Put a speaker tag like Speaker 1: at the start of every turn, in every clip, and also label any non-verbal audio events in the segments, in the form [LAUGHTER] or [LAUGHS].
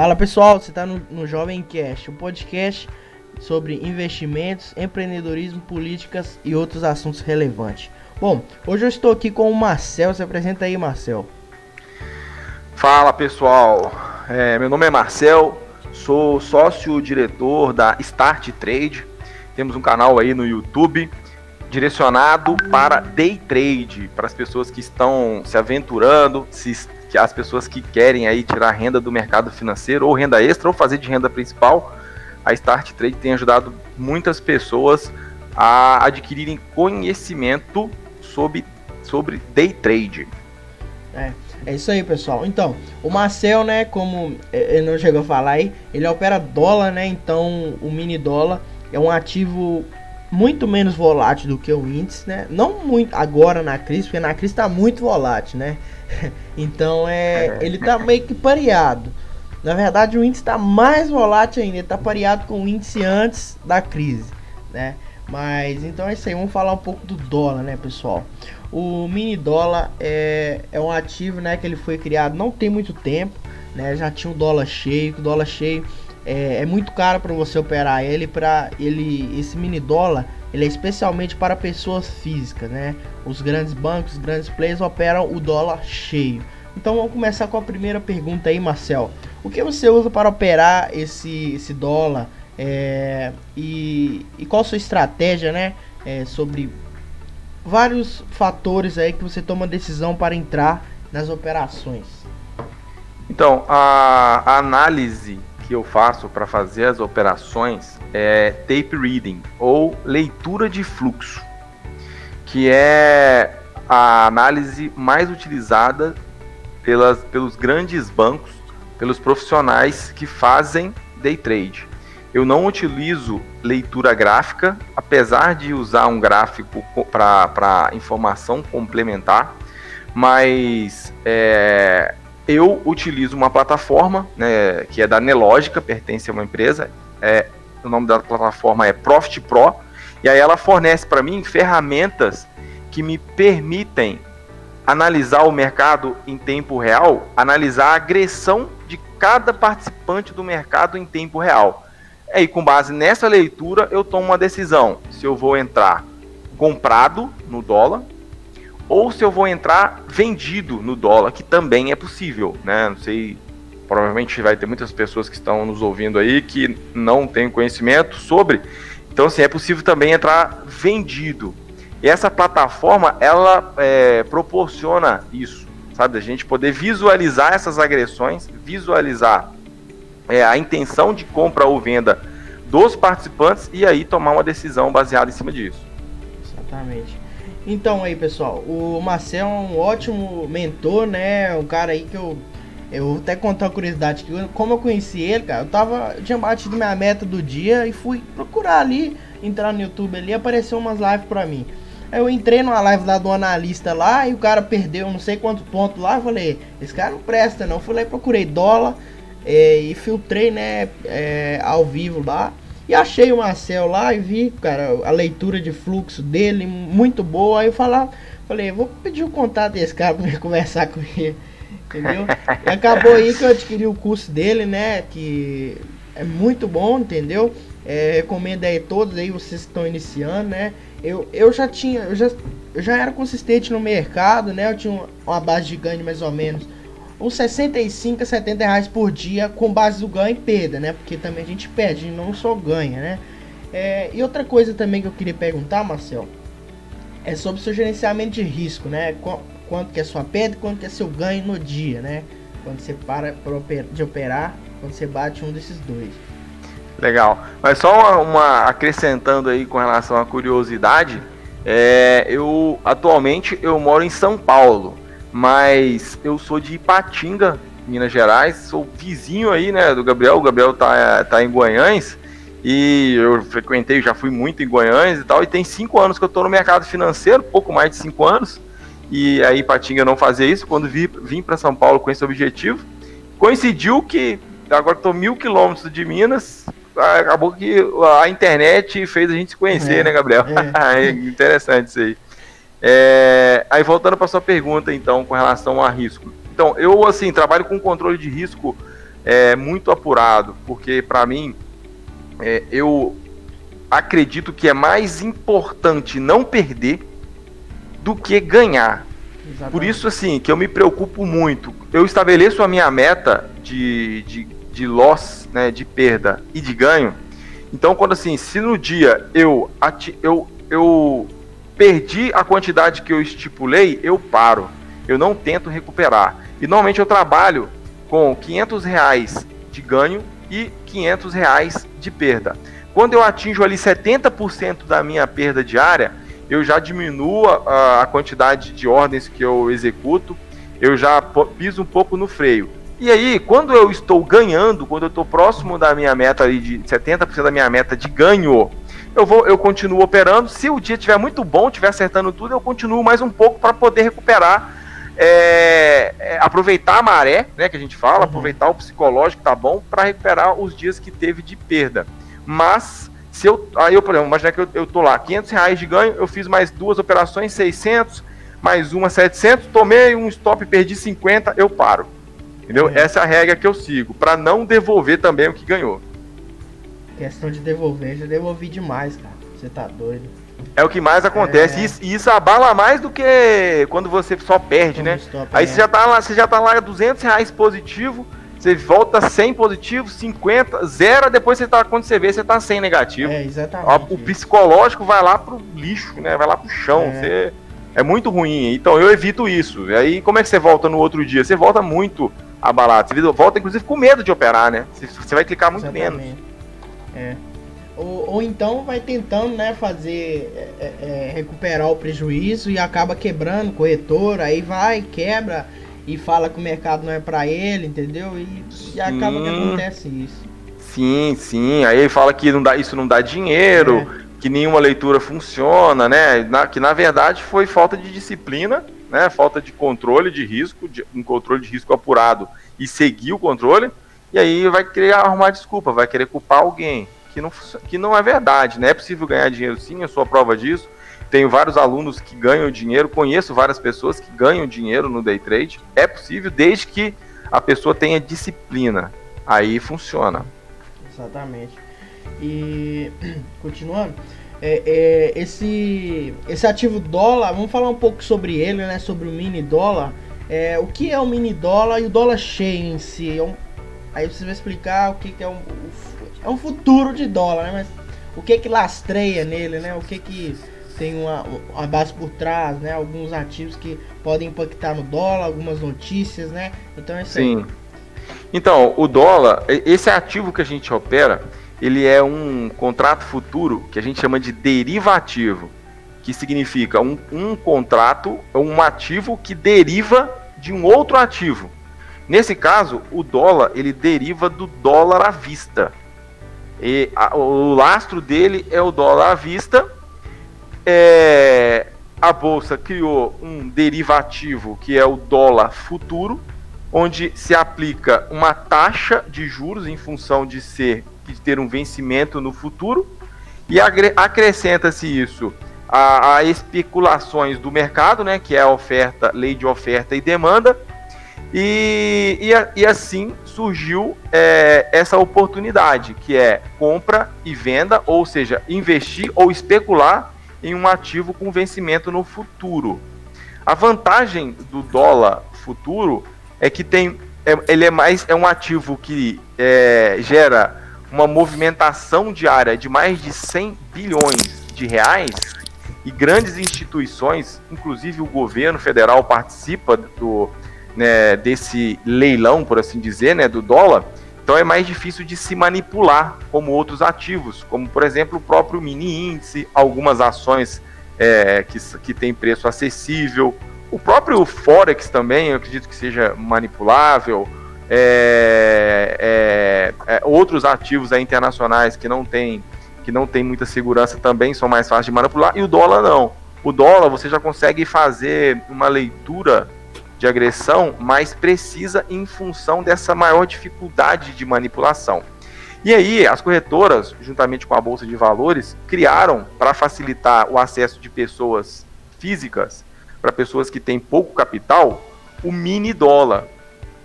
Speaker 1: Fala pessoal, você está no, no Jovem Cast, o um podcast sobre investimentos, empreendedorismo, políticas e outros assuntos relevantes. Bom, hoje eu estou aqui com o Marcel, se apresenta aí Marcel.
Speaker 2: Fala pessoal, é, meu nome é Marcel, sou sócio-diretor da Start Trade, temos um canal aí no YouTube direcionado para day trade, para as pessoas que estão se aventurando, se que as pessoas que querem aí tirar renda do mercado financeiro ou renda extra ou fazer de renda principal, a Start Trade tem ajudado muitas pessoas a adquirirem conhecimento sobre, sobre day trade.
Speaker 1: É, é isso aí, pessoal. Então, o Marcel, né, como ele não chegou a falar aí, ele opera dólar, né? Então, o mini dólar é um ativo muito menos volátil do que o índice, né? Não muito agora na crise, porque na crise está muito volátil, né? [LAUGHS] então é, ele tá meio que pareado. Na verdade, o índice está mais volátil ainda, ele tá pareado com o índice antes da crise, né? Mas então é isso aí, vamos falar um pouco do dólar, né, pessoal? O mini dólar é, é um ativo, né, que ele foi criado não tem muito tempo, né? Já tinha o dólar cheio, o dólar cheio é, é muito caro para você operar ele, para ele esse mini dólar ele é especialmente para pessoas físicas, né? Os grandes bancos, os grandes players operam o dólar cheio. Então vamos começar com a primeira pergunta aí, Marcel. O que você usa para operar esse, esse dólar? É, e, e qual a sua estratégia, né? É, sobre vários fatores aí que você toma decisão para entrar nas operações.
Speaker 2: Então, a, a análise que eu faço para fazer as operações é tape reading ou leitura de fluxo, que é a análise mais utilizada pelas, pelos grandes bancos, pelos profissionais que fazem day trade. Eu não utilizo leitura gráfica, apesar de usar um gráfico para informação complementar, mas é, eu utilizo uma plataforma né, que é da Nelogica, pertence a uma empresa. É, o nome da plataforma é Profit Pro. E aí ela fornece para mim ferramentas que me permitem analisar o mercado em tempo real, analisar a agressão de cada participante do mercado em tempo real. E com base nessa leitura, eu tomo uma decisão se eu vou entrar comprado no dólar ou se eu vou entrar vendido no dólar, que também é possível, né? Não sei, provavelmente vai ter muitas pessoas que estão nos ouvindo aí que não têm conhecimento sobre. Então, assim, é possível também entrar vendido. E essa plataforma, ela é, proporciona isso, sabe? A gente poder visualizar essas agressões, visualizar é, a intenção de compra ou venda dos participantes e aí tomar uma decisão baseada em cima disso.
Speaker 1: Exatamente. Então aí, pessoal, o Marcel é um ótimo mentor, né? Um cara aí que eu eu até contar uma curiosidade que como eu conheci ele, cara, eu tava eu tinha batido minha meta do dia e fui procurar ali, entrar no YouTube ali, apareceu umas lives para mim. Aí eu entrei numa live lá do analista lá e o cara perdeu não sei quanto ponto lá, eu falei, esse cara não presta não. fui lá e procurei dólar é, e filtrei, né, é, ao vivo lá. E achei o Marcel lá e vi, cara, a leitura de fluxo dele muito boa. Aí eu falar, falei, vou pedir o contato desse cara pra [LAUGHS] conversar com ele. Entendeu? E acabou aí que eu adquiri o curso dele, né? Que é muito bom, entendeu? É, recomendo aí todos aí, vocês que estão iniciando, né? Eu, eu já tinha, eu já, eu já era consistente no mercado, né? Eu tinha uma base de ganho mais ou menos uns 65 a 70 reais por dia com base do ganho e perda, né? Porque também a gente perde, não só ganha, né? É, e outra coisa também que eu queria perguntar, Marcel, é sobre seu gerenciamento de risco, né? Quanto que é sua perda e quanto que é seu ganho no dia, né? Quando você para de operar, quando você bate um desses dois.
Speaker 2: Legal. Mas só uma, uma acrescentando aí com relação à curiosidade, é, eu atualmente eu moro em São Paulo mas eu sou de Ipatinga, Minas Gerais, sou vizinho aí, né, do Gabriel. O Gabriel tá, tá em Guanhães e eu frequentei, já fui muito em Guanhães e tal. E tem cinco anos que eu tô no mercado financeiro, pouco mais de cinco anos. E aí Ipatinga não fazia isso. Quando vi, vim para São Paulo com esse objetivo, coincidiu que agora estou mil quilômetros de Minas. Acabou que a internet fez a gente se conhecer, é, né, Gabriel? É. [LAUGHS] é interessante isso aí. É, aí voltando para sua pergunta, então, com relação a risco. Então, eu assim trabalho com controle de risco é, muito apurado, porque para mim é, eu acredito que é mais importante não perder do que ganhar. Exatamente. Por isso, assim, que eu me preocupo muito. Eu estabeleço a minha meta de, de, de loss, né, de perda e de ganho. Então, quando assim, se no dia eu, eu, eu perdi a quantidade que eu estipulei, eu paro. Eu não tento recuperar. E normalmente eu trabalho com 500 reais de ganho e 500 reais de perda. Quando eu atinjo ali 70% da minha perda diária, eu já diminuo a, a, quantidade de ordens que eu executo, eu já piso um pouco no freio. E aí, quando eu estou ganhando, quando eu estou próximo da minha meta ali de 70% da minha meta de ganho, eu vou, eu continuo operando. Se o dia estiver muito bom, estiver acertando tudo, eu continuo mais um pouco para poder recuperar, é, é, aproveitar a maré, né, que a gente fala, uhum. aproveitar o psicológico tá bom para recuperar os dias que teve de perda. Mas se eu, aí eu, por exemplo, imaginar que eu, eu tô lá, 500 reais de ganho, eu fiz mais duas operações, 600, mais uma 700, tomei um stop, perdi 50, eu paro. Entendeu? É. Essa é a regra que eu sigo, para não devolver também o que ganhou.
Speaker 1: Questão de devolver, já devolvi demais, cara. Você tá doido.
Speaker 2: É o que mais acontece. É... Isso, e isso abala mais do que quando você só perde, né? Stop, Aí é. você, já tá lá, você já tá lá 200 reais positivo, você volta 100 positivo, 50, zero, depois você tá, quando você vê, você tá 100 negativo. É,
Speaker 1: exatamente.
Speaker 2: O psicológico vai lá pro lixo, né? Vai lá pro chão. É. Você, é muito ruim. Então eu evito isso. E aí, como é que você volta no outro dia? Você volta muito abalado. Você volta, inclusive, com medo de operar, né? Você vai clicar muito exatamente. menos.
Speaker 1: É. Ou, ou, então vai tentando, né, fazer, é, é, é recuperar o prejuízo e acaba quebrando o corretor, aí vai, quebra e fala que o mercado não é para ele, entendeu? E, e acaba que acontece isso.
Speaker 2: Sim, sim. Aí ele fala que não dá, isso não dá dinheiro, é. que nenhuma leitura funciona, né? Na, que na verdade foi falta de disciplina, né? Falta de controle de risco, de, um controle de risco apurado e seguir o controle. E aí vai querer arrumar desculpa, vai querer culpar alguém. Que não, que não é verdade, né? É possível ganhar dinheiro sim, eu sou a prova disso tenho vários alunos que ganham dinheiro, conheço várias pessoas que ganham dinheiro no day trade. É possível desde que a pessoa tenha disciplina. Aí funciona.
Speaker 1: Exatamente. E [CLEARS THROAT] continuando, é, é, esse, esse ativo dólar, vamos falar um pouco sobre ele, né? Sobre o mini dólar. É, o que é o mini dólar e o dólar cheio em si? É um, aí você vai explicar o que, que é um, é um futuro de dólar, né? Mas o que que lastreia nele, né? O que que tem uma, uma base por trás, né? Alguns ativos que podem impactar no dólar, algumas notícias, né? Então é isso
Speaker 2: Sim. Aí. Então, o dólar, esse ativo que a gente opera, ele é um contrato futuro que a gente chama de derivativo, que significa um, um contrato, um ativo que deriva de um outro ativo. Nesse caso, o dólar ele deriva do dólar à vista. E a, o lastro dele é o dólar à vista. É, a bolsa criou um derivativo que é o dólar futuro, onde se aplica uma taxa de juros em função de ser de ter um vencimento no futuro. E acrescenta-se isso a, a, especulações do mercado, né, que é a oferta, lei de oferta e demanda, e, e, e assim surgiu é, essa oportunidade, que é compra e venda, ou seja, investir ou especular em um ativo com vencimento no futuro. A vantagem do dólar futuro é que tem, é, ele é mais é um ativo que é, gera uma movimentação diária de mais de 100 bilhões de reais e grandes instituições, inclusive o governo federal participa do, né, desse leilão, por assim dizer, né, do dólar. Então é mais difícil de se manipular como outros ativos, como por exemplo o próprio mini índice, algumas ações é, que, que têm preço acessível, o próprio Forex também, eu acredito que seja manipulável, é, é, é, outros ativos internacionais que não tem que não tem muita segurança também são mais fáceis de manipular, e o dólar não. O dólar você já consegue fazer uma leitura de agressão mais precisa em função dessa maior dificuldade de manipulação. E aí, as corretoras, juntamente com a Bolsa de Valores, criaram para facilitar o acesso de pessoas físicas, para pessoas que têm pouco capital, o mini dólar,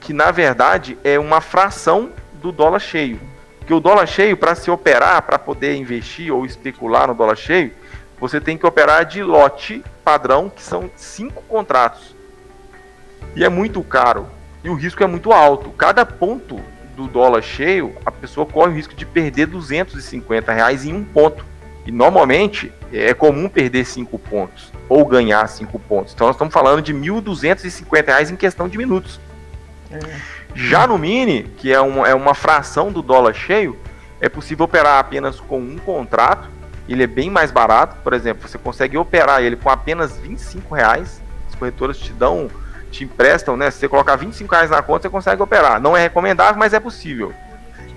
Speaker 2: que na verdade é uma fração do dólar cheio. Porque o dólar cheio, para se operar, para poder investir ou especular no dólar cheio, você tem que operar de lote padrão, que são cinco contratos. E é muito caro. E o risco é muito alto. Cada ponto do dólar cheio, a pessoa corre o risco de perder 250 reais em um ponto. E normalmente é comum perder 5 pontos ou ganhar 5 pontos. Então nós estamos falando de R$ 1.250 em questão de minutos. É. Já no Mini, que é, um, é uma fração do dólar cheio, é possível operar apenas com um contrato. Ele é bem mais barato. Por exemplo, você consegue operar ele com apenas 25 reais. As corretoras te dão, te emprestam, né? Se você colocar 25 reais na conta, você consegue operar. Não é recomendável, mas é possível.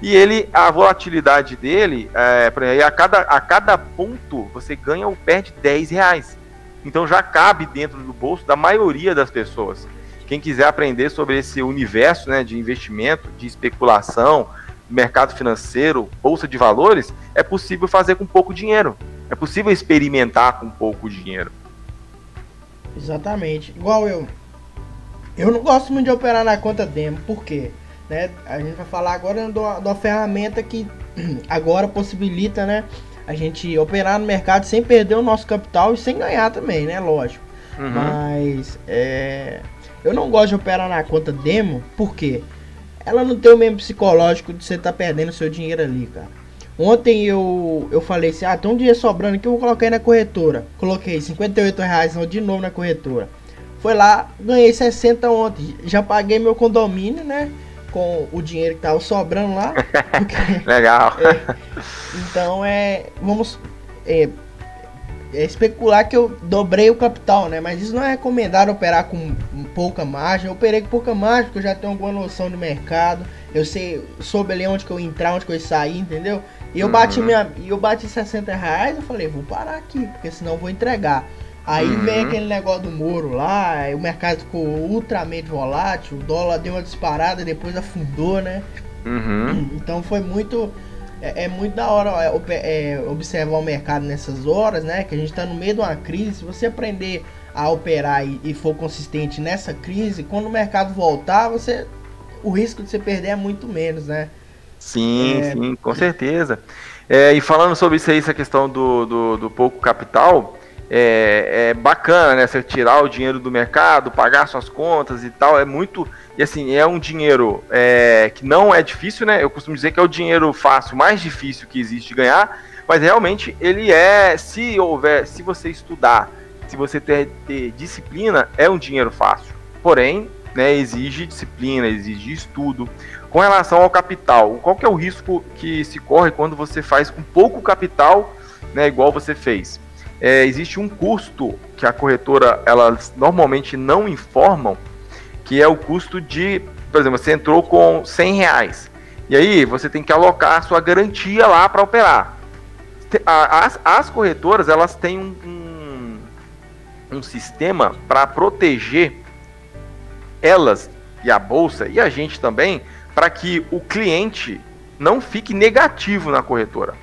Speaker 2: E ele, a volatilidade dele, é, exemplo, a cada, a cada ponto você ganha ou perde 10 reais. Então já cabe dentro do bolso da maioria das pessoas. Quem quiser aprender sobre esse universo né, de investimento, de especulação, mercado financeiro, bolsa de valores, é possível fazer com pouco dinheiro. É possível experimentar com pouco dinheiro.
Speaker 1: Exatamente. Igual eu. Eu não gosto muito de operar na conta demo, por quê? Né? A gente vai falar agora de uma, de uma ferramenta que [CLEARS THROAT] agora possibilita né, a gente operar no mercado sem perder o nosso capital e sem ganhar também, né? Lógico. Uhum. Mas é, eu não gosto de operar na conta demo, porque ela não tem o mesmo psicológico de você estar tá perdendo seu dinheiro ali, cara. Ontem eu, eu falei assim, ah, tem um dinheiro sobrando aqui, eu vou colocar aí na corretora. Coloquei 58 reais de novo na corretora. Foi lá, ganhei 60 ontem. Já paguei meu condomínio, né? Com o dinheiro que tava sobrando lá. [LAUGHS]
Speaker 2: Porque, Legal. [LAUGHS]
Speaker 1: É, então é. Vamos. É, é especular que eu dobrei o capital, né? Mas isso não é recomendado operar com pouca margem. Eu operei com pouca margem porque eu já tenho alguma noção do mercado. Eu sei, soube ali onde que eu entrar, onde que eu sair, entendeu? E eu uhum. bati minha, eu bati 60 reais, eu falei, vou parar aqui, porque senão eu vou entregar. Aí uhum. vem aquele negócio do Moro lá, o mercado ficou ultramente volátil, o dólar deu uma disparada, depois afundou, né? Uhum. Então foi muito é, é muito da hora é, é, observar o mercado nessas horas, né? Que a gente está no meio de uma crise. Se você aprender a operar e, e, for consistente nessa crise, quando o mercado voltar, você o risco de você perder é muito menos, né?
Speaker 2: Sim, é... sim, com certeza. É, e falando sobre isso aí, essa questão do, do, do pouco capital, é, é, bacana, né? Você tirar o dinheiro do mercado, pagar suas contas e tal, é muito e assim, é um dinheiro é, que não é difícil, né? Eu costumo dizer que é o dinheiro fácil, mais difícil que existe de ganhar, mas realmente ele é, se houver, se você estudar, se você ter, ter disciplina, é um dinheiro fácil. Porém, né, exige disciplina, exige estudo. Com relação ao capital, qual que é o risco que se corre quando você faz com pouco capital, né, igual você fez? É, existe um custo que a corretora elas normalmente não informam, que é o custo de, por exemplo, você entrou com 100 reais. E aí você tem que alocar a sua garantia lá para operar. As, as corretoras elas têm um, um, um sistema para proteger elas e a bolsa e a gente também para que o cliente não fique negativo na corretora.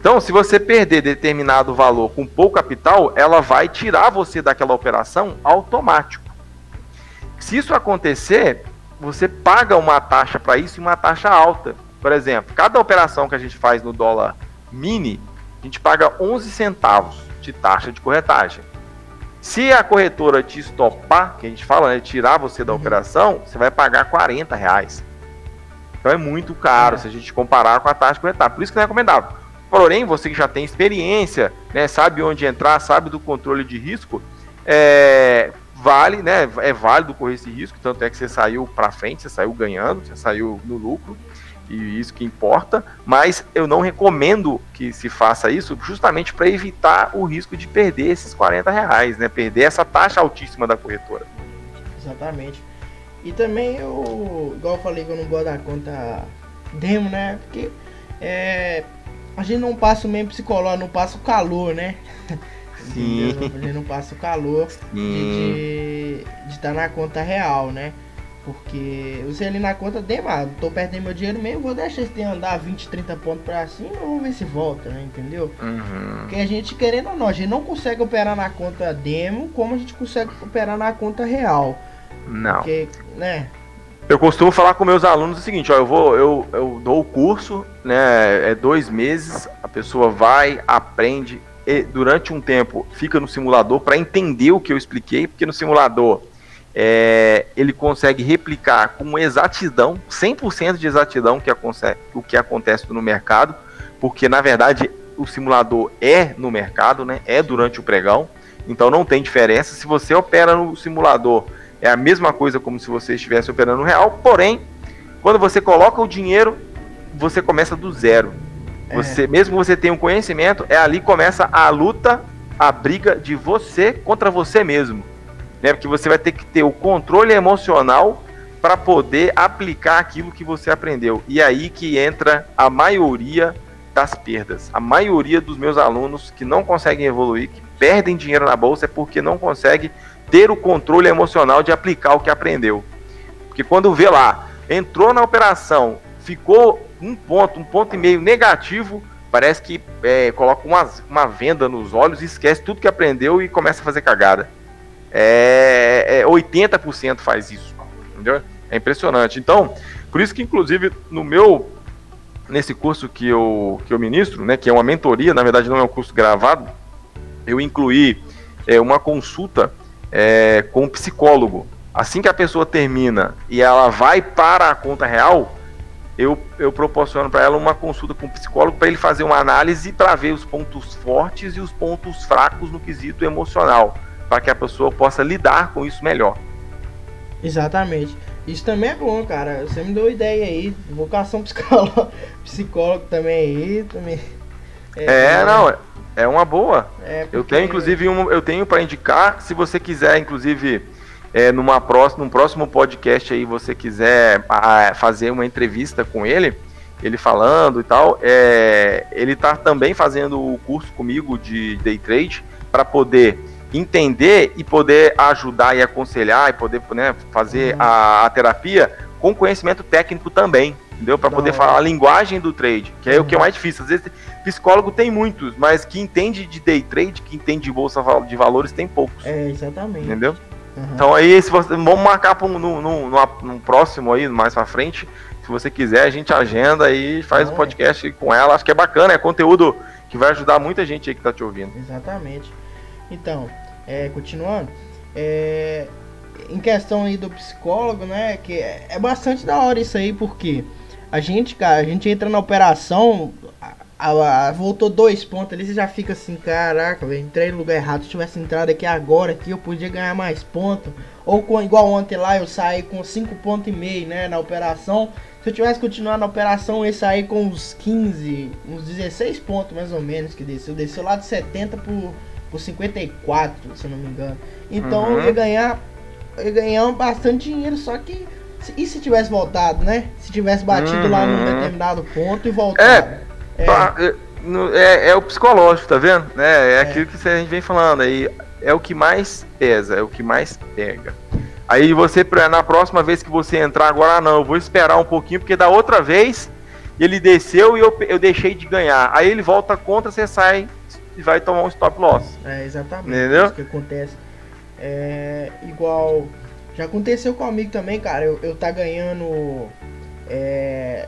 Speaker 2: Então, se você perder determinado valor com pouco capital, ela vai tirar você daquela operação automático. Se isso acontecer, você paga uma taxa para isso e uma taxa alta. Por exemplo, cada operação que a gente faz no dólar mini, a gente paga 11 centavos de taxa de corretagem. Se a corretora te estopar, que a gente fala, né, tirar você da uhum. operação, você vai pagar 40 reais. Então é muito caro é. se a gente comparar com a taxa de corretagem. Por isso que não é recomendável. Porém, você que já tem experiência, né, sabe onde entrar, sabe do controle de risco, é, vale, né? É válido correr esse risco, tanto é que você saiu para frente, você saiu ganhando, você saiu no lucro, e isso que importa, mas eu não recomendo que se faça isso justamente para evitar o risco de perder esses 40 reais, né? Perder essa taxa altíssima da corretora.
Speaker 1: Exatamente. E também eu, igual eu falei que eu não gosto da conta demo, né? Porque é, a gente não passa o mesmo psicológico, não passa o calor, né? Sim. Ele não passa o calor Sim. de estar tá na conta real, né? Porque você ali na conta, demado, tô perdendo meu dinheiro mesmo, vou deixar esse andar 20, 30 pontos pra cima, vamos ver se volta, né? Entendeu? Uhum. Porque a gente, querendo ou não, a gente não consegue operar na conta demo como a gente consegue operar na conta real.
Speaker 2: Não.
Speaker 1: Porque, né?
Speaker 2: Eu costumo falar com meus alunos o seguinte, ó, eu vou, eu, eu dou o curso, né? É dois meses, a pessoa vai, aprende, e durante um tempo fica no simulador para entender o que eu expliquei, porque no simulador é, ele consegue replicar com exatidão, 100% de exatidão que o que acontece no mercado, porque na verdade o simulador é no mercado, né? É durante o pregão, então não tem diferença. Se você opera no simulador é a mesma coisa como se você estivesse operando real, porém, quando você coloca o dinheiro, você começa do zero. É. Você, mesmo que você tenha um conhecimento, é ali que começa a luta, a briga de você contra você mesmo. Né? Porque você vai ter que ter o controle emocional para poder aplicar aquilo que você aprendeu. E aí que entra a maioria das perdas. A maioria dos meus alunos que não conseguem evoluir, que perdem dinheiro na bolsa, é porque não conseguem ter o controle emocional de aplicar o que aprendeu. Porque quando vê lá, entrou na operação, ficou um ponto, um ponto e meio negativo, parece que é, coloca uma, uma venda nos olhos esquece tudo que aprendeu e começa a fazer cagada. É, é 80% faz isso, entendeu? É impressionante. Então, por isso que inclusive no meu nesse curso que eu que eu ministro, né, que é uma mentoria, na verdade não é um curso gravado, eu incluí é, uma consulta é, com um psicólogo. Assim que a pessoa termina e ela vai para a conta real, eu, eu proporciono para ela uma consulta com um psicólogo para ele fazer uma análise para ver os pontos fortes e os pontos fracos no quesito emocional, para que a pessoa possa lidar com isso melhor.
Speaker 1: Exatamente. Isso também é bom, cara. Você me deu ideia aí. Vocação psicólogo, [LAUGHS] psicólogo também aí. Também.
Speaker 2: É, é não. É uma boa. É porque... Eu tenho, inclusive, um, eu tenho para indicar, se você quiser, inclusive, é, numa próxima, num próximo podcast aí, você quiser a, fazer uma entrevista com ele, ele falando e tal, é, ele está também fazendo o curso comigo de day trade para poder entender e poder ajudar e aconselhar e poder né, fazer uhum. a, a terapia com conhecimento técnico também entendeu? Para poder falar a linguagem do trade, que é uhum. o que é mais difícil. Às vezes, psicólogo tem muitos, mas que entende de day trade, que entende de bolsa de valores, tem poucos.
Speaker 1: É, exatamente.
Speaker 2: Entendeu? Uhum. Então aí, se você, vamos marcar para um, no, no, no, próximo aí, mais para frente. Se você quiser, a gente agenda e faz o um podcast com ela. Acho que é bacana, é conteúdo que vai ajudar muita gente aí que tá te ouvindo.
Speaker 1: Exatamente. Então, é, continuando, é, em questão aí do psicólogo, né, que é, é bastante da hora isso aí, porque a gente, cara, a gente entra na operação, a, a, voltou dois pontos ali, você já fica assim, caraca, velho, entrei no lugar errado. Se eu tivesse entrado aqui agora, aqui eu podia ganhar mais pontos. Ou com, igual ontem lá, eu saí com cinco pontos e meio, né, na operação. Se eu tivesse continuado na operação, eu ia sair com uns 15, uns 16 pontos mais ou menos que desceu. Desceu lá de 70 por, por 54, se eu não me engano. Então uhum. eu ia ganhar, eu ia ganhar bastante dinheiro, só que e se tivesse voltado, né? Se tivesse batido uhum. lá num uhum. determinado ponto e voltado.
Speaker 2: É, é. é, é, é o psicológico, tá vendo? É, é, é, aquilo que a gente vem falando aí. É o que mais pesa, é o que mais pega. Aí você, na próxima vez que você entrar agora, ah, não, eu vou esperar um pouquinho, porque da outra vez ele desceu e eu, eu deixei de ganhar. Aí ele volta contra, você sai e vai tomar um stop loss.
Speaker 1: É exatamente Entendeu? isso que acontece. É igual já aconteceu comigo também, cara. Eu, eu tá ganhando é,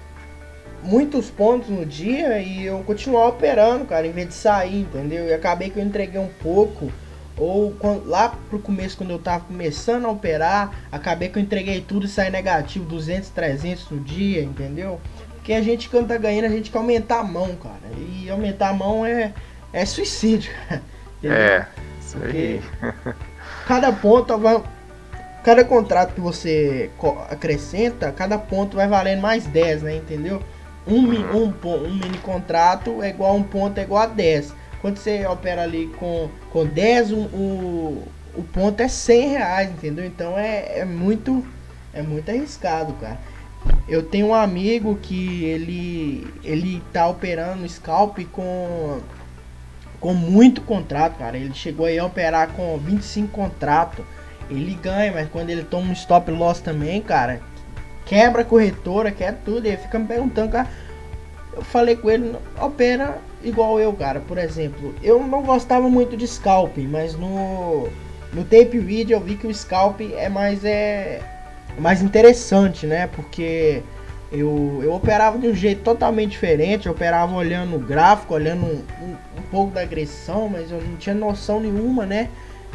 Speaker 1: muitos pontos no dia e eu continuar operando, cara, em vez de sair, entendeu? E acabei que eu entreguei um pouco. Ou quando, lá pro começo, quando eu tava começando a operar, acabei que eu entreguei tudo e saí negativo, 200, 300 no dia, entendeu? Porque a gente, quando tá ganhando, a gente quer aumentar a mão, cara. E aumentar a mão é, é suicídio, [LAUGHS] cara.
Speaker 2: É, isso aí.
Speaker 1: cada ponto cada contrato que você acrescenta, cada ponto vai valendo mais 10, né? Entendeu? Um, uhum. um, um mini contrato é igual a um ponto é igual a 10. Quando você opera ali com, com 10, um, o, o ponto é 100 reais, entendeu? Então é, é muito é muito arriscado, cara. Eu tenho um amigo que ele ele tá operando scalp com com muito contrato, cara. Ele chegou aí a operar com 25 contratos ele ganha, mas quando ele toma um stop loss também, cara, quebra a corretora, quer tudo. Ele fica me perguntando, cara. Eu falei com ele, opera igual eu, cara. Por exemplo, eu não gostava muito de scalp, mas no, no tape read eu vi que o scalp é mais é mais interessante, né? Porque eu, eu operava de um jeito totalmente diferente, eu operava olhando o gráfico, olhando um, um, um pouco da agressão, mas eu não tinha noção nenhuma, né?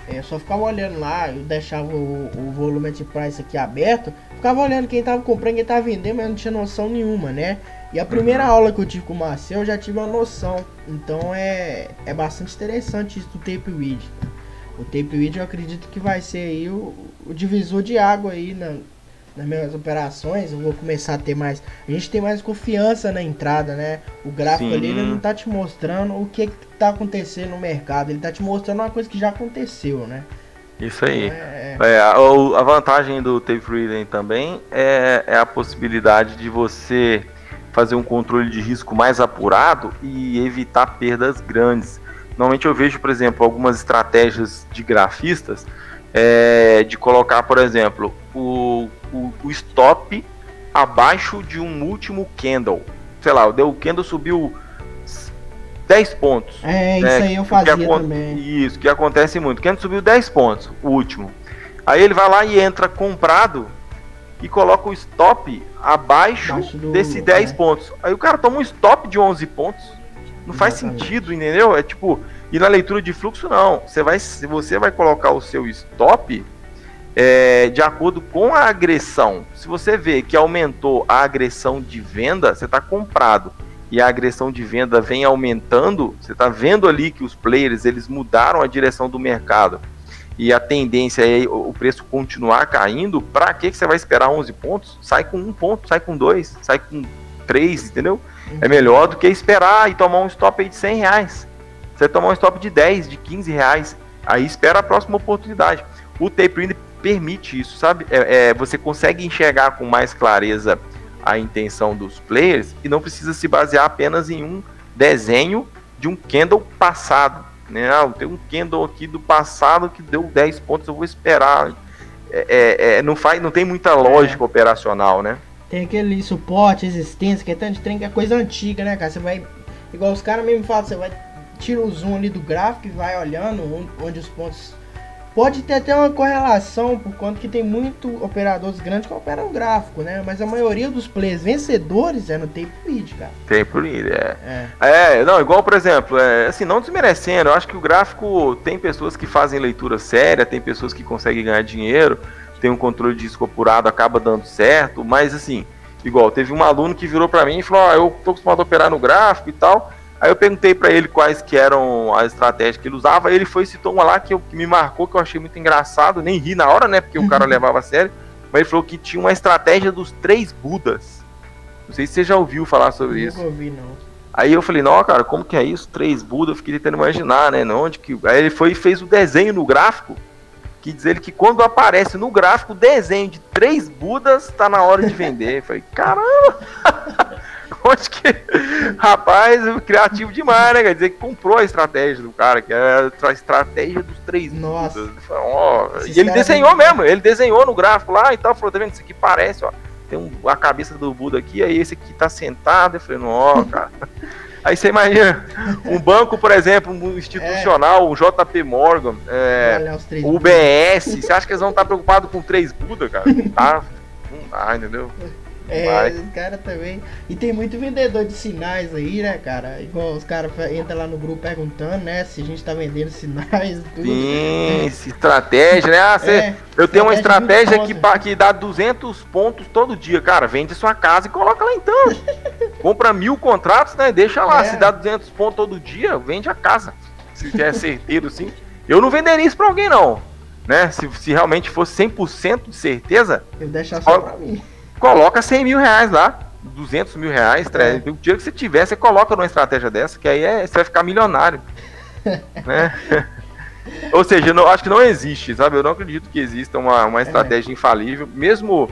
Speaker 1: É, eu só ficava olhando lá, eu deixava o, o volume de price aqui aberto, ficava olhando quem tava comprando, quem tava vendendo, mas eu não tinha noção nenhuma, né? E a primeira uhum. aula que eu tive com o Marcel, eu já tive uma noção. Então é, é bastante interessante isso do tape read. O tape read eu acredito que vai ser aí o, o divisor de água aí na, nas minhas operações, eu vou começar a ter mais. A gente tem mais confiança na entrada, né? O gráfico Sim. ali ele não tá te mostrando o que, que tá acontecendo no mercado, ele tá te mostrando uma coisa que já aconteceu, né?
Speaker 2: Isso aí. É, é... É, a, a, vantagem do tape reading também é, é a possibilidade de você fazer um controle de risco mais apurado e evitar perdas grandes. Normalmente eu vejo, por exemplo, algumas estratégias de grafistas é, de colocar, por exemplo, o, o, o, stop abaixo de um último candle. Sei lá, o candle subiu 10 pontos.
Speaker 1: É, né? isso aí eu fazia que, também.
Speaker 2: Isso, que acontece muito. O candle subiu 10 pontos, o último. Aí ele vai lá e entra comprado e coloca o stop abaixo, abaixo do, desse 10 é. pontos. Aí o cara toma um stop de 11 pontos. Não Exatamente. faz sentido, entendeu? É tipo, e na leitura de fluxo não. Você vai, você vai colocar o seu stop é, de acordo com a agressão. Se você vê que aumentou a agressão de venda, você está comprado e a agressão de venda vem aumentando, você está vendo ali que os players eles mudaram a direção do mercado e a tendência é o preço continuar caindo, para que, você vai esperar 11 pontos? Sai com um ponto, sai com dois, sai com três, entendeu? É melhor do que esperar e tomar um stop aí de 100 reais. Você tomar um stop de 10, de 15 reais, aí espera a próxima oportunidade. O tape permite isso, sabe? É, é, você consegue enxergar com mais clareza a intenção dos players e não precisa se basear apenas em um desenho de um candle passado. Né? Ah, tem um candle aqui do passado que deu 10 pontos, eu vou esperar. É, é, é, não, faz, não tem muita lógica operacional, né?
Speaker 1: Tem aquele suporte, existência, que é tanto de trem que é coisa antiga, né, cara? Você vai. Igual os caras mesmo falam, você vai. Tira o zoom ali do gráfico e vai olhando onde os pontos Pode ter até uma correlação, por conta que tem muito operadores grandes que operam gráfico, né? Mas a maioria dos players vencedores é no tempo lead, cara.
Speaker 2: Tempo lead, é. é. É, não, igual, por exemplo, é, assim, não desmerecendo, eu acho que o gráfico tem pessoas que fazem leitura séria, tem pessoas que conseguem ganhar dinheiro, tem um controle de disco apurado, acaba dando certo, mas assim, igual, teve um aluno que virou para mim e falou, ó, oh, eu tô acostumado a operar no gráfico e tal, Aí eu perguntei para ele quais que eram as estratégias que ele usava, ele foi e citou uma lá que, eu, que me marcou, que eu achei muito engraçado, nem ri na hora, né, porque o cara levava a sério, mas ele falou que tinha uma estratégia dos três Budas. Não sei se você já ouviu falar sobre
Speaker 1: não
Speaker 2: isso.
Speaker 1: Não ouvi, não.
Speaker 2: Aí eu falei, não, cara, como que é isso? Três Budas, eu fiquei tentando imaginar, né, onde que... Aí ele foi e fez o desenho no gráfico, que diz ele que quando aparece no gráfico o desenho de três Budas, tá na hora de vender. Eu falei, caramba! [LAUGHS] Onde que. [LAUGHS] Rapaz, criativo demais, né? Quer dizer que comprou a estratégia do cara, que é a estratégia dos três
Speaker 1: Nossa.
Speaker 2: Ó, e ele desenhou mesmo, ele desenhou no gráfico lá e tal. Falou, tá vendo? Isso aqui parece, ó. Tem um, a cabeça do Buda aqui, aí esse aqui tá sentado. Eu falei, não, [LAUGHS] cara. Aí você imagina, um banco, por exemplo, um institucional, é. um JP Morgan, é, o UBS, você acha que eles vão estar preocupados com três Buda, cara? Não [LAUGHS] tá, não tá, entendeu?
Speaker 1: É, os caras também. E tem muito vendedor de sinais aí, né, cara? Igual os caras entram lá no grupo perguntando, né, se a gente tá vendendo [LAUGHS] sinais
Speaker 2: tudo. Sim, é. estratégia, né? Ah, cê, é, eu tenho uma estratégia que, que dá 200 pontos todo dia. Cara, vende sua casa e coloca lá então. [LAUGHS] Compra mil contratos, né? Deixa lá. É. Se dá 200 pontos todo dia, vende a casa. Se tiver [LAUGHS] certeiro, sim. Eu não venderia isso pra alguém, não. Né? Se, se realmente fosse 100% de certeza.
Speaker 1: Eu deixar só pra mim
Speaker 2: coloca 100 mil reais lá, 200 mil reais, 300, é. o dinheiro que você tiver, você coloca numa estratégia dessa, que aí é, você vai ficar milionário. [LAUGHS] né? [LAUGHS] Ou seja, eu acho que não existe, sabe? Eu não acredito que exista uma, uma estratégia é. infalível. Mesmo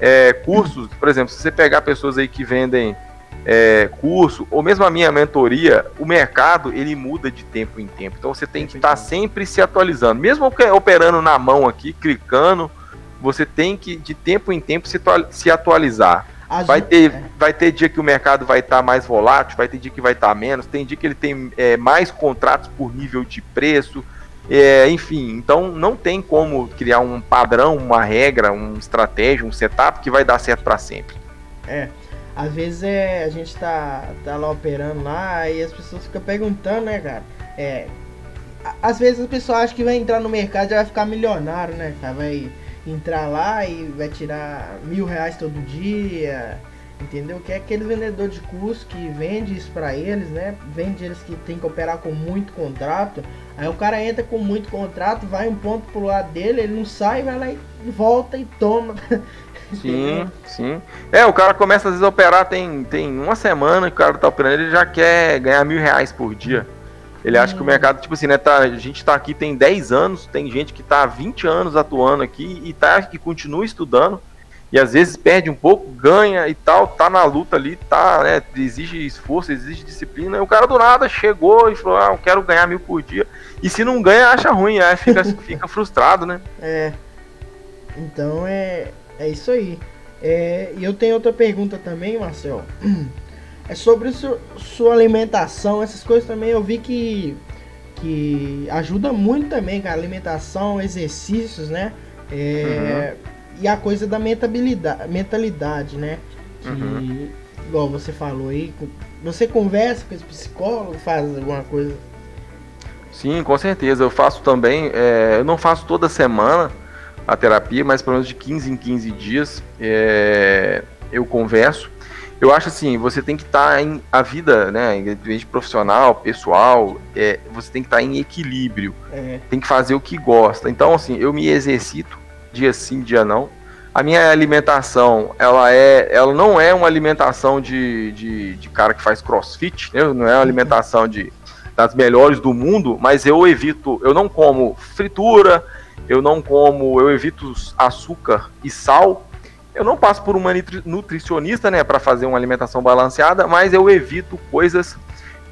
Speaker 2: é, cursos, por exemplo, se você pegar pessoas aí que vendem é, curso, ou mesmo a minha mentoria, o mercado ele muda de tempo em tempo. Então você tem que estar tá sempre se atualizando. Mesmo operando na mão aqui, clicando, você tem que, de tempo em tempo, se, atualizar. vai ter, é. vai ter dia que o mercado vai estar tá mais volátil, vai ter dia que vai estar tá menos, tem dia que ele tem é, mais contratos por nível de preço, É, enfim, então não tem como criar um padrão, uma regra, uma estratégia, um setup que vai dar certo para sempre.
Speaker 1: É, às vezes é, a gente tá, tá lá operando lá e as pessoas ficam perguntando, né, cara? É, às vezes a pessoa acha que vai entrar no mercado e vai ficar milionário, né, cara? Vai entrar lá e vai tirar mil reais todo dia, entendeu? Que é aquele vendedor de curso que vende isso pra eles, né? Vende eles que tem que operar com muito contrato. Aí o cara entra com muito contrato, vai um ponto pro lado dele, ele não sai, vai lá e volta e toma. [LAUGHS]
Speaker 2: Sim, sim. É, o cara começa às vezes a operar, tem, tem uma semana que o cara tá operando, ele já quer ganhar mil reais por dia. Ele acha que o hum. mercado, tipo assim, né, tá, a gente tá aqui tem 10 anos, tem gente que tá há 20 anos atuando aqui e tá que continua estudando e às vezes perde um pouco, ganha e tal, tá na luta ali, tá, né, exige esforço, exige disciplina, e o cara do nada chegou e falou, ah, eu quero ganhar mil por dia, e se não ganha, acha ruim, aí fica, [LAUGHS] fica frustrado, né?
Speaker 1: É, então é, é isso aí. É, e eu tenho outra pergunta também, Marcel. [CLEARS THROAT] É sobre su, sua alimentação, essas coisas também eu vi que, que ajuda muito também, cara. Alimentação, exercícios, né? É, uhum. E a coisa da mentalidade, mentalidade né? Que, uhum. igual você falou aí, você conversa com esse psicólogo, faz alguma coisa?
Speaker 2: Sim, com certeza. Eu faço também, é, eu não faço toda semana a terapia, mas pelo menos de 15 em 15 dias é, eu converso eu acho assim, você tem que estar tá em a vida, né, independente profissional, pessoal, é, você tem que estar tá em equilíbrio. É. Tem que fazer o que gosta. Então, assim, eu me exercito dia sim, dia não. A minha alimentação, ela é, ela não é uma alimentação de, de, de cara que faz crossfit, né? não é uma alimentação de das melhores do mundo, mas eu evito, eu não como fritura, eu não como, eu evito açúcar e sal, eu não passo por uma nutricionista, né, para fazer uma alimentação balanceada, mas eu evito coisas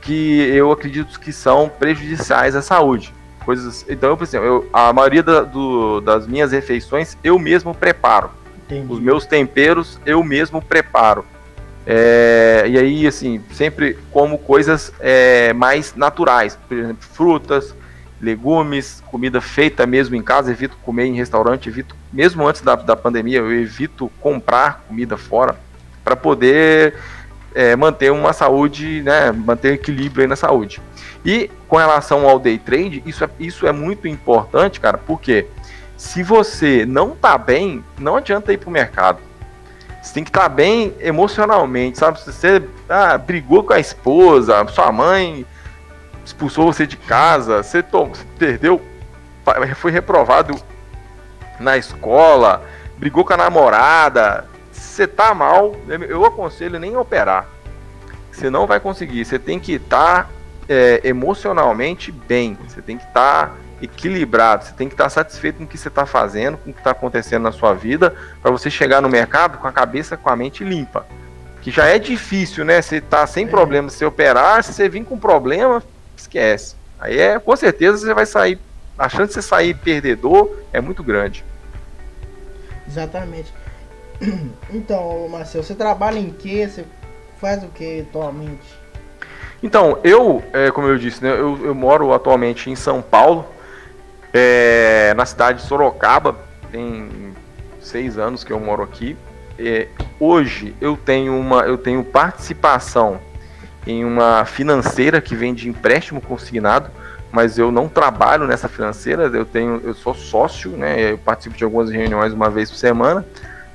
Speaker 2: que eu acredito que são prejudiciais à saúde. Coisas, então, por exemplo, eu, a maioria da, do, das minhas refeições eu mesmo preparo. Entendi. Os meus temperos eu mesmo preparo. É, e aí, assim, sempre como coisas é, mais naturais, por exemplo, frutas, legumes, comida feita mesmo em casa, evito comer em restaurante, evito, mesmo antes da, da pandemia, eu evito comprar comida fora para poder é, manter uma saúde, né, manter equilíbrio aí na saúde. E com relação ao day trade, isso é, isso é muito importante, cara, porque se você não tá bem, não adianta ir pro mercado. Você tem que estar tá bem emocionalmente, sabe? Se você ah, brigou com a esposa, sua mãe expulsou você de casa, você, tom, você perdeu, foi reprovado na escola, brigou com a namorada, você tá mal, eu aconselho nem operar. Você não vai conseguir. Você tem que estar tá, é, emocionalmente bem. Você tem que estar tá equilibrado. Você tem que estar tá satisfeito com o que você está fazendo, com o que está acontecendo na sua vida, para você chegar no mercado com a cabeça, com a mente limpa. Que já é difícil, né? Você tá sem é. problema, se operar, se você vir com problema, esquece. Aí é, com certeza você vai sair, a chance de você sair perdedor é muito grande.
Speaker 1: Exatamente. [CLEARS THROAT] Então, Marcelo, você trabalha em quê? Você faz o que atualmente?
Speaker 2: Então, eu, é, como eu disse, né, eu, eu, moro atualmente em São Paulo, é, na cidade de Sorocaba, tem seis anos que eu moro aqui. É, hoje eu tenho uma, eu tenho participação em uma financeira que vende empréstimo consignado, mas eu não trabalho nessa financeira, eu tenho, eu sou sócio, né? Eu participo de algumas reuniões uma vez por semana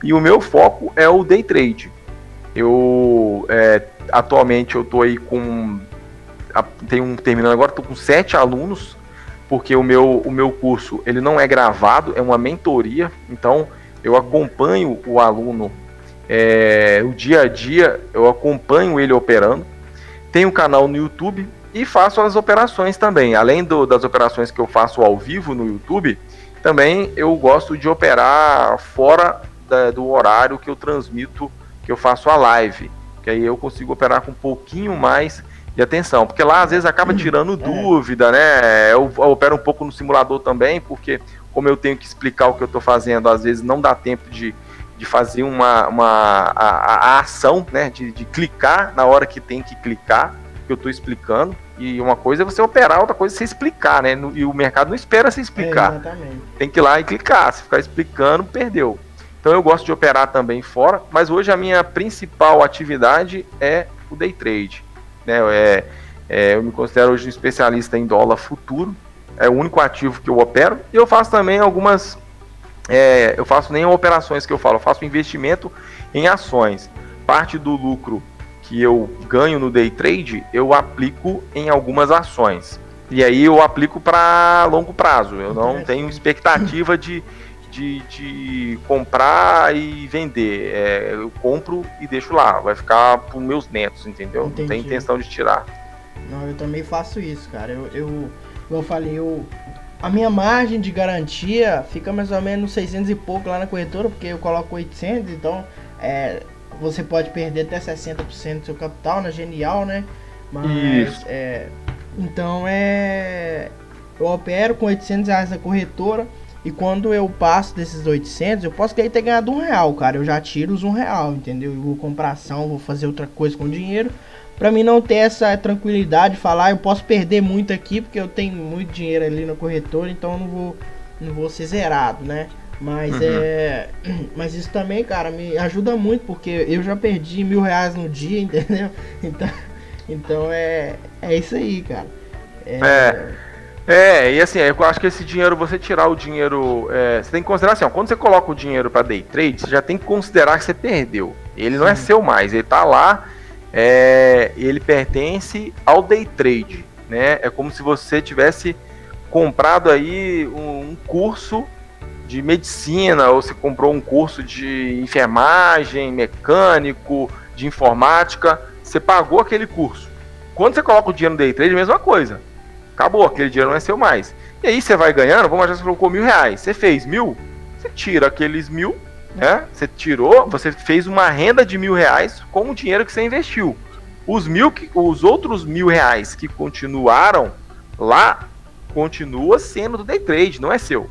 Speaker 2: e o meu foco é o day trade. Eu é, atualmente eu tô aí com tenho um terminando agora, tô com sete alunos porque o meu, o meu curso ele não é gravado, é uma mentoria, então eu acompanho o aluno é, o dia a dia, eu acompanho ele operando. Tenho um canal no YouTube e faço as operações também. Além do, das operações que eu faço ao vivo no YouTube, também eu gosto de operar fora da, do horário que eu transmito, que eu faço a live. Que aí eu consigo operar com um pouquinho mais de atenção. Porque lá às vezes acaba tirando é. dúvida, né? Eu, eu opero um pouco no simulador também, porque como eu tenho que explicar o que eu estou fazendo, às vezes não dá tempo de, de fazer uma, uma a, a ação, né, de, de clicar na hora que tem que clicar, que eu estou explicando. E uma coisa é você operar, outra coisa é você explicar, né? E o mercado não espera você explicar. É. Tem que ir lá e clicar. Se ficar explicando, perdeu. Então eu gosto de operar também fora, mas hoje a minha principal atividade é o day trade. Né? É, é, eu me considero hoje um especialista em dólar futuro, é o único ativo que eu opero, e eu faço também algumas. É, eu faço nem operações que eu falo, eu faço investimento em ações. Parte do lucro que eu ganho no day trade, eu aplico em algumas ações. E aí eu aplico para longo prazo. Eu não tenho expectativa de, de, de comprar e vender. É, eu compro e deixo lá. Vai ficar para meus netos, entendeu? Entendi. Não tem intenção de tirar.
Speaker 1: Não, eu também faço isso, cara. Eu, eu, como eu falei, eu, a minha margem de garantia fica mais ou menos 600 e pouco lá na corretora, porque eu coloco 800, então é, você pode perder até 60% do seu capital na Genial, né? Mas. É, então é. Eu opero com 800 reais na corretora. E quando eu passo desses 800, eu posso ter ganhado um real, cara. Eu já tiro os um real, entendeu? Eu vou comprar ação, vou fazer outra coisa com o dinheiro. Pra mim não ter essa tranquilidade de falar, eu posso perder muito aqui, porque eu tenho muito dinheiro ali na corretora, então eu não vou, não vou ser zerado, né? Mas uhum. é. [CLEARS THROAT] Mas isso também, cara, me ajuda muito, porque eu já perdi mil reais no dia, [LAUGHS] entendeu? Então, então é. É isso aí, cara.
Speaker 2: É. é. É, e assim, eu acho que esse dinheiro, você tirar o dinheiro. É, você tem que considerar assim, ó, quando você coloca o dinheiro para day trade, você já tem que considerar que você perdeu. Ele não é seu mais, ele tá lá, é, ele pertence ao day trade, né? É como se você tivesse comprado aí um, um curso de medicina, ou se comprou um curso de enfermagem, mecânico, de informática, você pagou aquele curso. Quando você coloca o dinheiro no day trade, mesma coisa. Acabou, aquele dinheiro não é seu mais. E aí você vai ganhando, vamos achar que você colocou mil reais. Você fez mil, você tira aqueles mil, né? Você tirou, você fez uma renda de mil reais com o dinheiro que você investiu. Os mil, que, os outros mil reais que continuaram lá, continua sendo do day trade, não é seu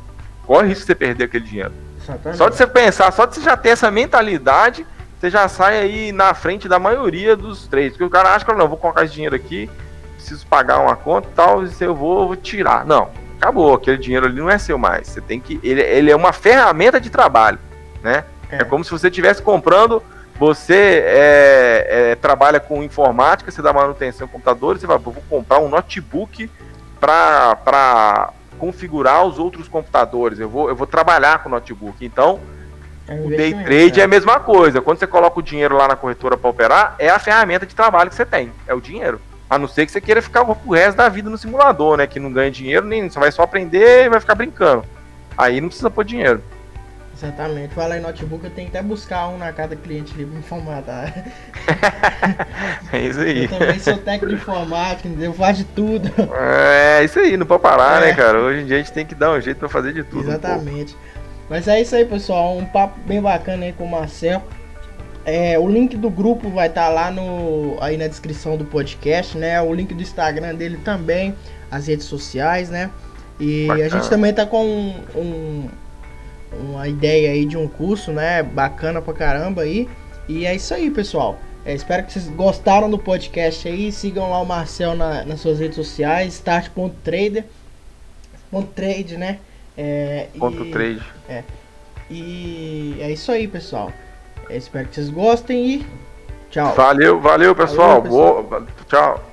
Speaker 2: corre risco de você perder aquele dinheiro. Exatamente. Só de você pensar, só de você já ter essa mentalidade, você já sai aí na frente da maioria dos trades. Porque o cara acha que não, vou colocar esse dinheiro aqui, preciso pagar uma conta e tal, e eu vou, vou tirar. Não, acabou, aquele dinheiro ali não é seu mais. Você tem que. Ele, ele é uma ferramenta de trabalho. Né? É, é como se você estivesse comprando. Você é, é, trabalha com informática, você dá manutenção em computadores, você vai, vou comprar um notebook para configurar os outros computadores, eu vou, eu vou trabalhar com o notebook. Então, é o day trade é. é a mesma coisa. Quando você coloca o dinheiro lá na corretora para operar, é a ferramenta de trabalho que você tem, é o dinheiro. A não ser que você queira ficar o resto da vida no simulador, né? Que não ganha dinheiro, nem você vai só aprender e vai ficar brincando. Aí não precisa pôr dinheiro.
Speaker 1: Exatamente. Fala em notebook, eu tenho que até buscar um na cada cliente ali pra formatar. [LAUGHS]
Speaker 2: é isso aí.
Speaker 1: Eu também sou técnico de informática, entendeu? Eu faço de tudo.
Speaker 2: É, isso aí, não pode parar, né, é. né, cara? Hoje em dia a gente tem que dar um jeito pra fazer de tudo.
Speaker 1: Exatamente. Um Mas é isso aí, pessoal. Um papo bem bacana aí com o Marcel. É, o link do grupo vai estar tá lá no, aí na descrição do podcast, né? O link do Instagram dele também, as redes sociais, né? E bacana. a gente também tá com um, um uma ideia aí de um curso, né? Bacana pra caramba aí. E é isso aí, pessoal. É, espero que vocês gostaram do podcast aí. Sigam lá o Marcel na, nas suas redes sociais, start.trader. Ponto trade, né?
Speaker 2: É, ponto e, trade.
Speaker 1: É. E é isso aí, pessoal. É, espero que vocês gostem e tchau.
Speaker 2: Valeu, valeu, pessoal. Valeu, pessoal. Boa, tchau.